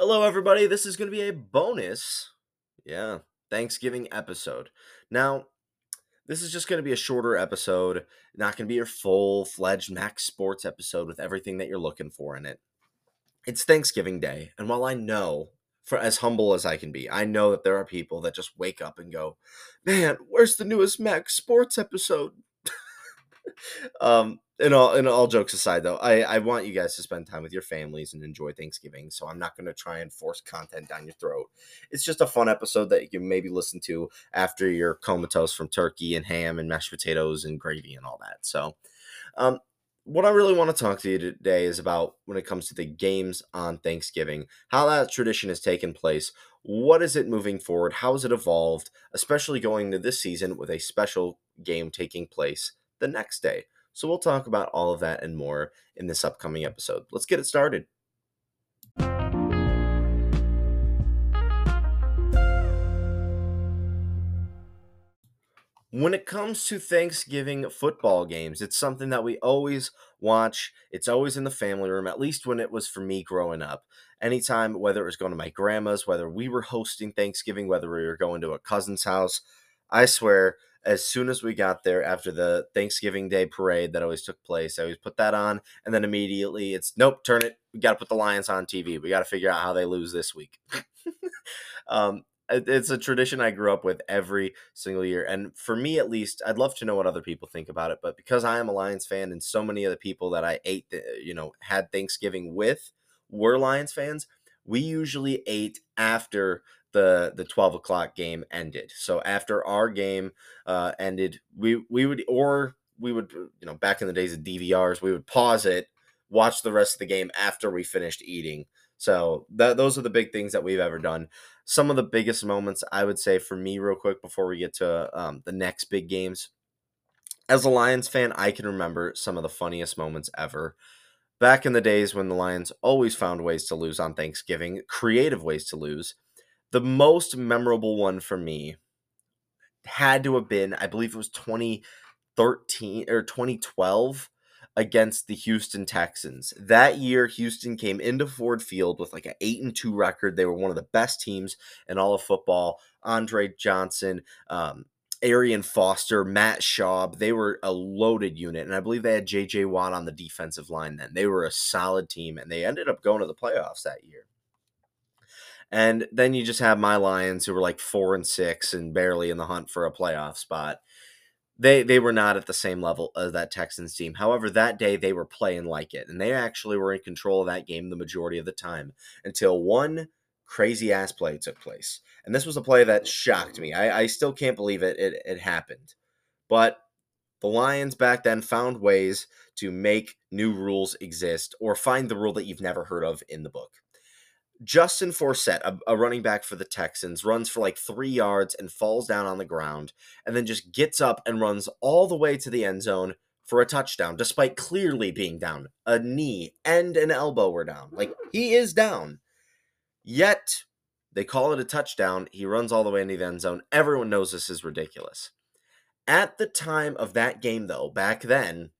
Hello, everybody. This is going to be a bonus, yeah, Thanksgiving episode. Now, this is just going to be a shorter episode, not going to be your full fledged Max'd Sports episode with everything that you're looking for in it. It's Thanksgiving Day, and while I know, for as humble as I can be, I know that there are people that just wake up and go, "Man, where's the newest Max'd Sports episode?" Um, and all and all jokes aside though i i want you guys to spend time with your families and enjoy thanksgiving so i'm not going to try and force content down your throat. It's just a fun episode that you can maybe listen to after you're comatose from turkey and ham and mashed potatoes and gravy and all that so um what I really want to talk to you today is about when it comes to the games on Thanksgiving, how that tradition has taken place, what is it moving forward, how has it evolved, especially going to this season with a special game taking place the next day. So we'll talk about all of that and more in this upcoming episode. Let's get it started. When it comes to Thanksgiving football games, it's something that we always watch. It's always in the family room, at least when it was for me growing up. Anytime, whether it was going to my grandma's, whether we were hosting Thanksgiving, whether we were going to a cousin's house, I swear as soon as we got there after the Thanksgiving Day parade that always took place, I always put that on, and then immediately it's nope, turn it. We got to put the Lions on TV. We got to figure out how they lose this week. um, it's a tradition I grew up with every single year, and for me at least, I'd love to know what other people think about it. But because I am a Lions fan, and so many of the people that I ate, you know, had Thanksgiving with were Lions fans, we usually ate after the the 12 o'clock game ended. So after our game uh, ended, we we would or we would you know back in the days of DVRs, we would pause it, watch the rest of the game after we finished eating. So those are the big things that we've ever done. Some of the biggest moments I would say for me, real quick, before we get to um, the next big games. As a Lions fan, I can remember some of the funniest moments ever. Back in the days when the Lions always found ways to lose on Thanksgiving, creative ways to lose the most memorable one for me had to have been, I believe it was 2013 or 2012 against the Houston Texans. That year, Houston came into Ford Field with like an 8 and 2 record. They were one of the best teams in all of football. Andre Johnson, um, Arian Foster, Matt Schaub, they were a loaded unit. And I believe they had JJ Watt on the defensive line then. They were a solid team, and they ended up going to the playoffs that year. And then you just have my Lions who were like four and six and barely in the hunt for a playoff spot. They they were not at the same level as that Texans team. However, that day they were playing like it, and they actually were in control of that game the majority of the time until one crazy ass play took place. And this was a play that shocked me. I, I still can't believe it, it it happened. But the Lions back then found ways to make new rules exist or find the rule that you've never heard of in the book. Justin Forsett, a, a, running back for the Texans, runs for like three yards and falls down on the ground, and then just gets up and runs all the way to the end zone for a touchdown, despite clearly being down. A knee and an elbow were down. Like he is down. Yet they call it a touchdown. He runs all the way into the end zone. Everyone knows this is ridiculous. At the time of that game, though, back then,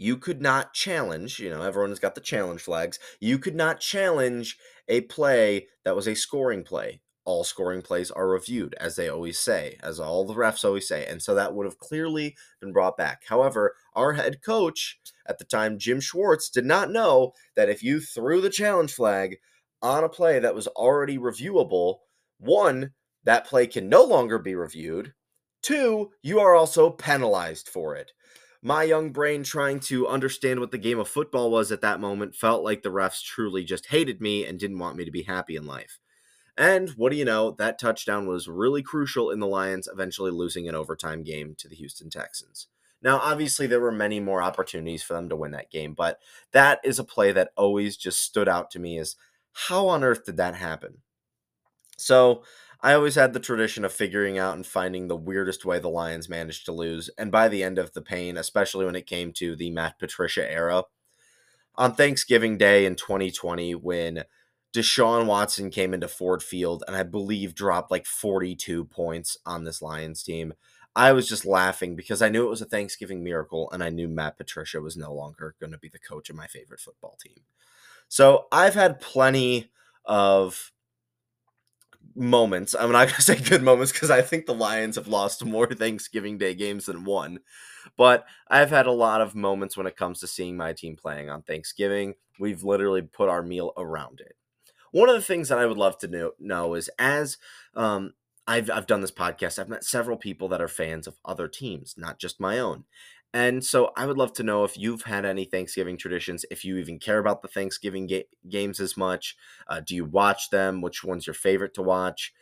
you could not challenge, you know, everyone has got the challenge flags. You could not challenge a play that was a scoring play. All scoring plays are reviewed, as they always say, as all the refs always say. And so that would have clearly been brought back. However, our head coach at the time, Jim Schwartz, did not know that if you threw the challenge flag on a play that was already reviewable, one, that play can no longer be reviewed. Two, you are also penalized for it my young brain trying to understand what the game of football was at that moment felt like the refs truly just hated me and didn't want me to be happy in life. And what do you know, that touchdown was really crucial in the Lions eventually losing an overtime game to the Houston Texans. Now, obviously, there were many more opportunities for them to win that game, but that is a play that always just stood out to me as how on earth did that happen? So, I always had the tradition of figuring out and finding the weirdest way the Lions managed to lose. And by the end of the pain, especially when it came to the Matt Patricia era, on Thanksgiving Day in 2020, when Deshaun Watson came into Ford Field and I believe dropped like 42 points on this Lions team, I was just laughing because I knew it was a Thanksgiving miracle and I knew Matt Patricia was no longer going to be the coach of my favorite football team. So I've had plenty of moments. I'm not going to say good moments because I think the Lions have lost more Thanksgiving Day games than one. But I've had a lot of moments when it comes to seeing my team playing on Thanksgiving. We've literally put our meal around it. One of the things that I would love to know, know is as um, I've, I've done this podcast, I've met several people that are fans of other teams, not just my own. And so I would love to know if you've had any Thanksgiving traditions, if you even care about the Thanksgiving ga- games as much. Uh, do you watch them? Which one's your favorite to watch?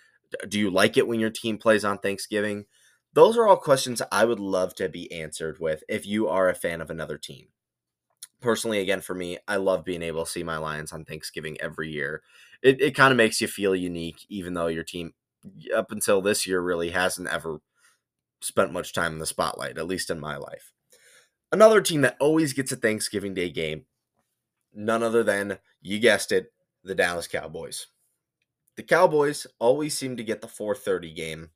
Do you like it when your team plays on Thanksgiving? Those are all questions I would love to be answered with if you are a fan of another team. Personally, again, for me, I love being able to see my Lions on Thanksgiving every year. It, it kind of makes you feel unique, even though your team, up until this year, really hasn't ever spent much time in the spotlight, at least in my life. Another team that always gets a Thanksgiving Day game, none other than, you guessed it, the Dallas Cowboys. The Cowboys always seem to get the 4:30 game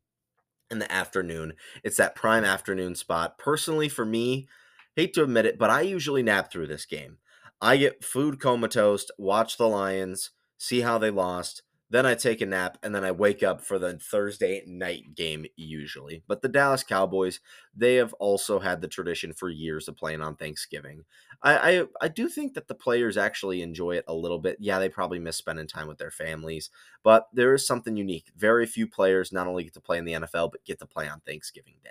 in the afternoon. It's that prime afternoon spot. Personally for me, hate to admit it, but I usually nap through this game. I get food comatose, watch the Lions, see how they lost, then I take a nap and then I wake up for the Thursday night game usually. But the Dallas Cowboys, they have also had the tradition for years of playing on Thanksgiving. I, I, I do think that the players actually enjoy it a little bit. Yeah, they probably miss spending time with their families, but there is something unique. Very few players not only get to play in the NFL but get to play on Thanksgiving Day.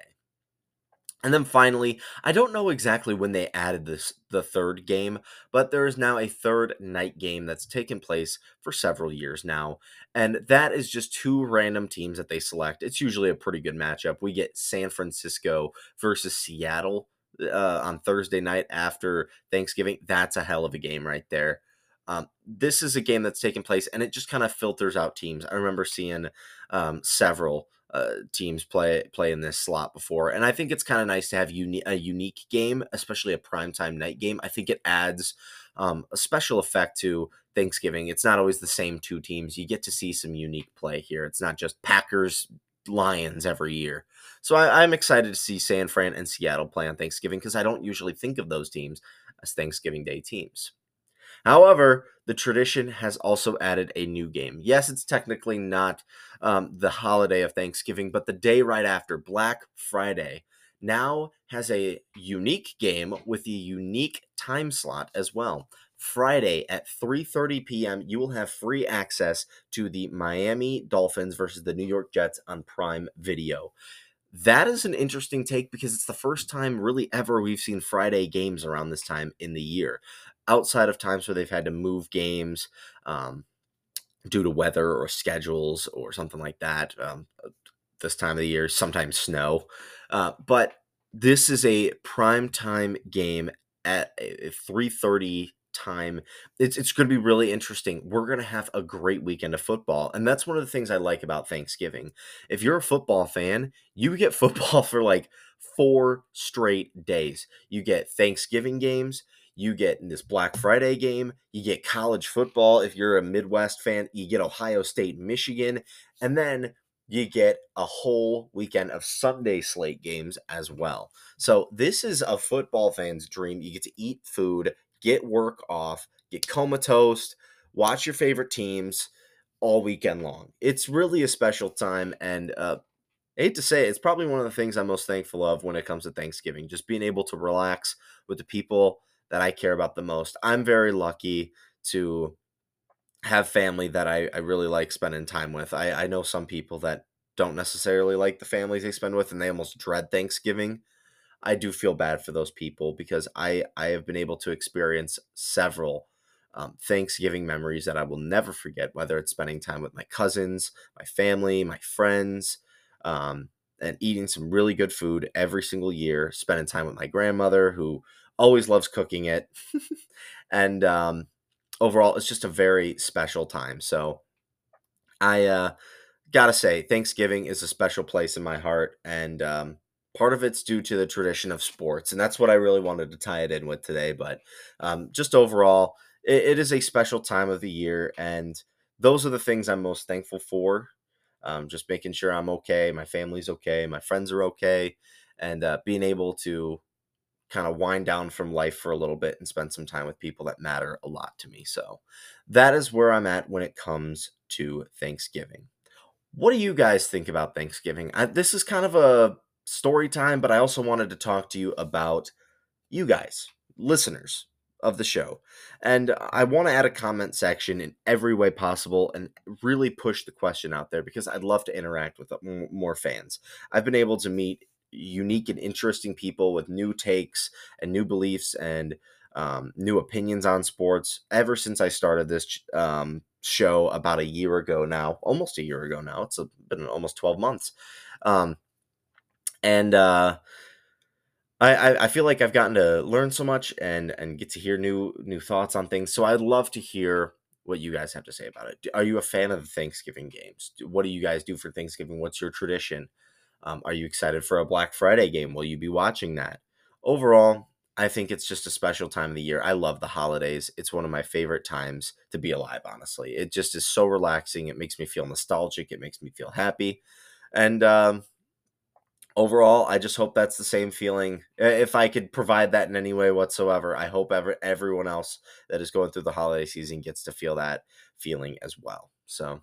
And then finally, I don't know exactly when they added this the third game, but there is now a third night game that's taken place for several years now. And that is just two random teams that they select. It's usually a pretty good matchup. We get San Francisco versus Seattle uh, on Thursday night after Thanksgiving. That's a hell of a game right there. Um, this is a game that's taken place, and it just kind of filters out teams. I remember seeing um, several uh, teams play play in this slot before, and I think it's kind of nice to have uni- a unique game, especially a primetime night game. I think it adds um, a special effect to Thanksgiving. It's not always the same two teams. You get to see some unique play here. It's not just Packers Lions every year. So I, I'm excited to see San Fran and Seattle play on Thanksgiving because I don't usually think of those teams as Thanksgiving Day teams. However, the tradition has also added a new game. Yes, it's technically not um, the holiday of Thanksgiving, but the day right after, Black Friday, now has a unique game with a unique time slot as well. Friday at 3:30 p.m. you will have free access to the Miami Dolphins versus the New York Jets on Prime Video. That is an interesting take because it's the first time really ever we've seen Friday games around this time in the year outside of times where they've had to move games um, due to weather or schedules or something like that. Um, this time of the year, sometimes snow. Uh, but this is a prime time game at 3:30 time. It's it's going to be really interesting. We're going to have a great weekend of football, and that's one of the things I like about Thanksgiving. If you're a football fan, you get football for like four straight days. You get Thanksgiving games, you get in this Black Friday game, you get college football. If you're a Midwest fan, you get Ohio State, Michigan, and then you get a whole weekend of Sunday slate games as well. So this is a football fan's dream. You get to eat food, get work off, get comatose, watch your favorite teams all weekend long. It's really a special time, and uh, I hate to say it, it's probably one of the things I'm most thankful of when it comes to Thanksgiving. Just being able to relax with the people that I care about the most. I'm very lucky to have family that I, I really like spending time with. I, I know some people that don't necessarily like the families they spend with and they almost dread Thanksgiving. I do feel bad for those people because I, I have been able to experience several um, Thanksgiving memories that I will never forget, whether it's spending time with my cousins, my family, my friends, um, and eating some really good food every single year, spending time with my grandmother who always loves cooking it. and um, overall, it's just a very special time. So I uh, gotta say, Thanksgiving is a special place in my heart. And um, part of it's due to the tradition of sports. And that's what I really wanted to tie it in with today. But um, just overall, it, it is a special time of the year. And those are the things I'm most thankful for. Um, just making sure I'm okay, my family's okay, my friends are okay, and uh, being able to kind of wind down from life for a little bit and spend some time with people that matter a lot to me. So that is where I'm at when it comes to Thanksgiving. What do you guys think about Thanksgiving? I, this is kind of a story time, but I also wanted to talk to you about you guys, listeners of the show. And I want to add a comment section in every way possible and really push the question out there because I'd love to interact with uh, more fans. I've been able to meet unique and interesting people with new takes and new beliefs and um, new opinions on sports ever since I started this um, show about a year ago now, almost a year ago now. It's been almost 12 months. Um, and uh, I, I feel like I've gotten to learn so much and and get to hear new new thoughts on things. So I'd love to hear what you guys have to say about it. Are you a fan of the Thanksgiving games? What do you guys do for Thanksgiving? What's your tradition? Um, are you excited for a Black Friday game? Will you be watching that? Overall, I think it's just a special time of the year. I love the holidays. It's one of my favorite times to be alive, honestly. It just is so relaxing. It makes me feel nostalgic. It makes me feel happy. And um, overall, I just hope that's the same feeling. If I could provide that in any way whatsoever, I hope ever, everyone else that is going through the holiday season gets to feel that feeling as well. So,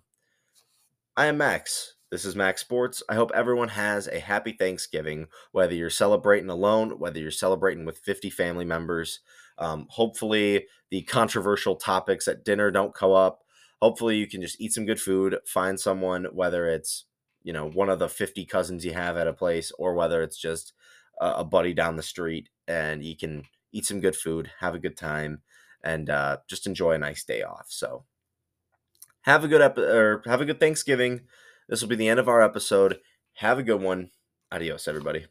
I am Max. This is Max'd Sports. I hope everyone has a happy Thanksgiving, whether you're celebrating alone, whether you're celebrating with 50 family members. Um, hopefully, the controversial topics at dinner don't come up. Hopefully, you can just eat some good food, find someone, whether it's you know one of the 50 cousins you have at a place or whether it's just a, buddy down the street and you can eat some good food have a good time and uh, just enjoy a nice day off so have a good ep- or have a good thanksgiving this will be the end of our episode. Have a good one. Adios everybody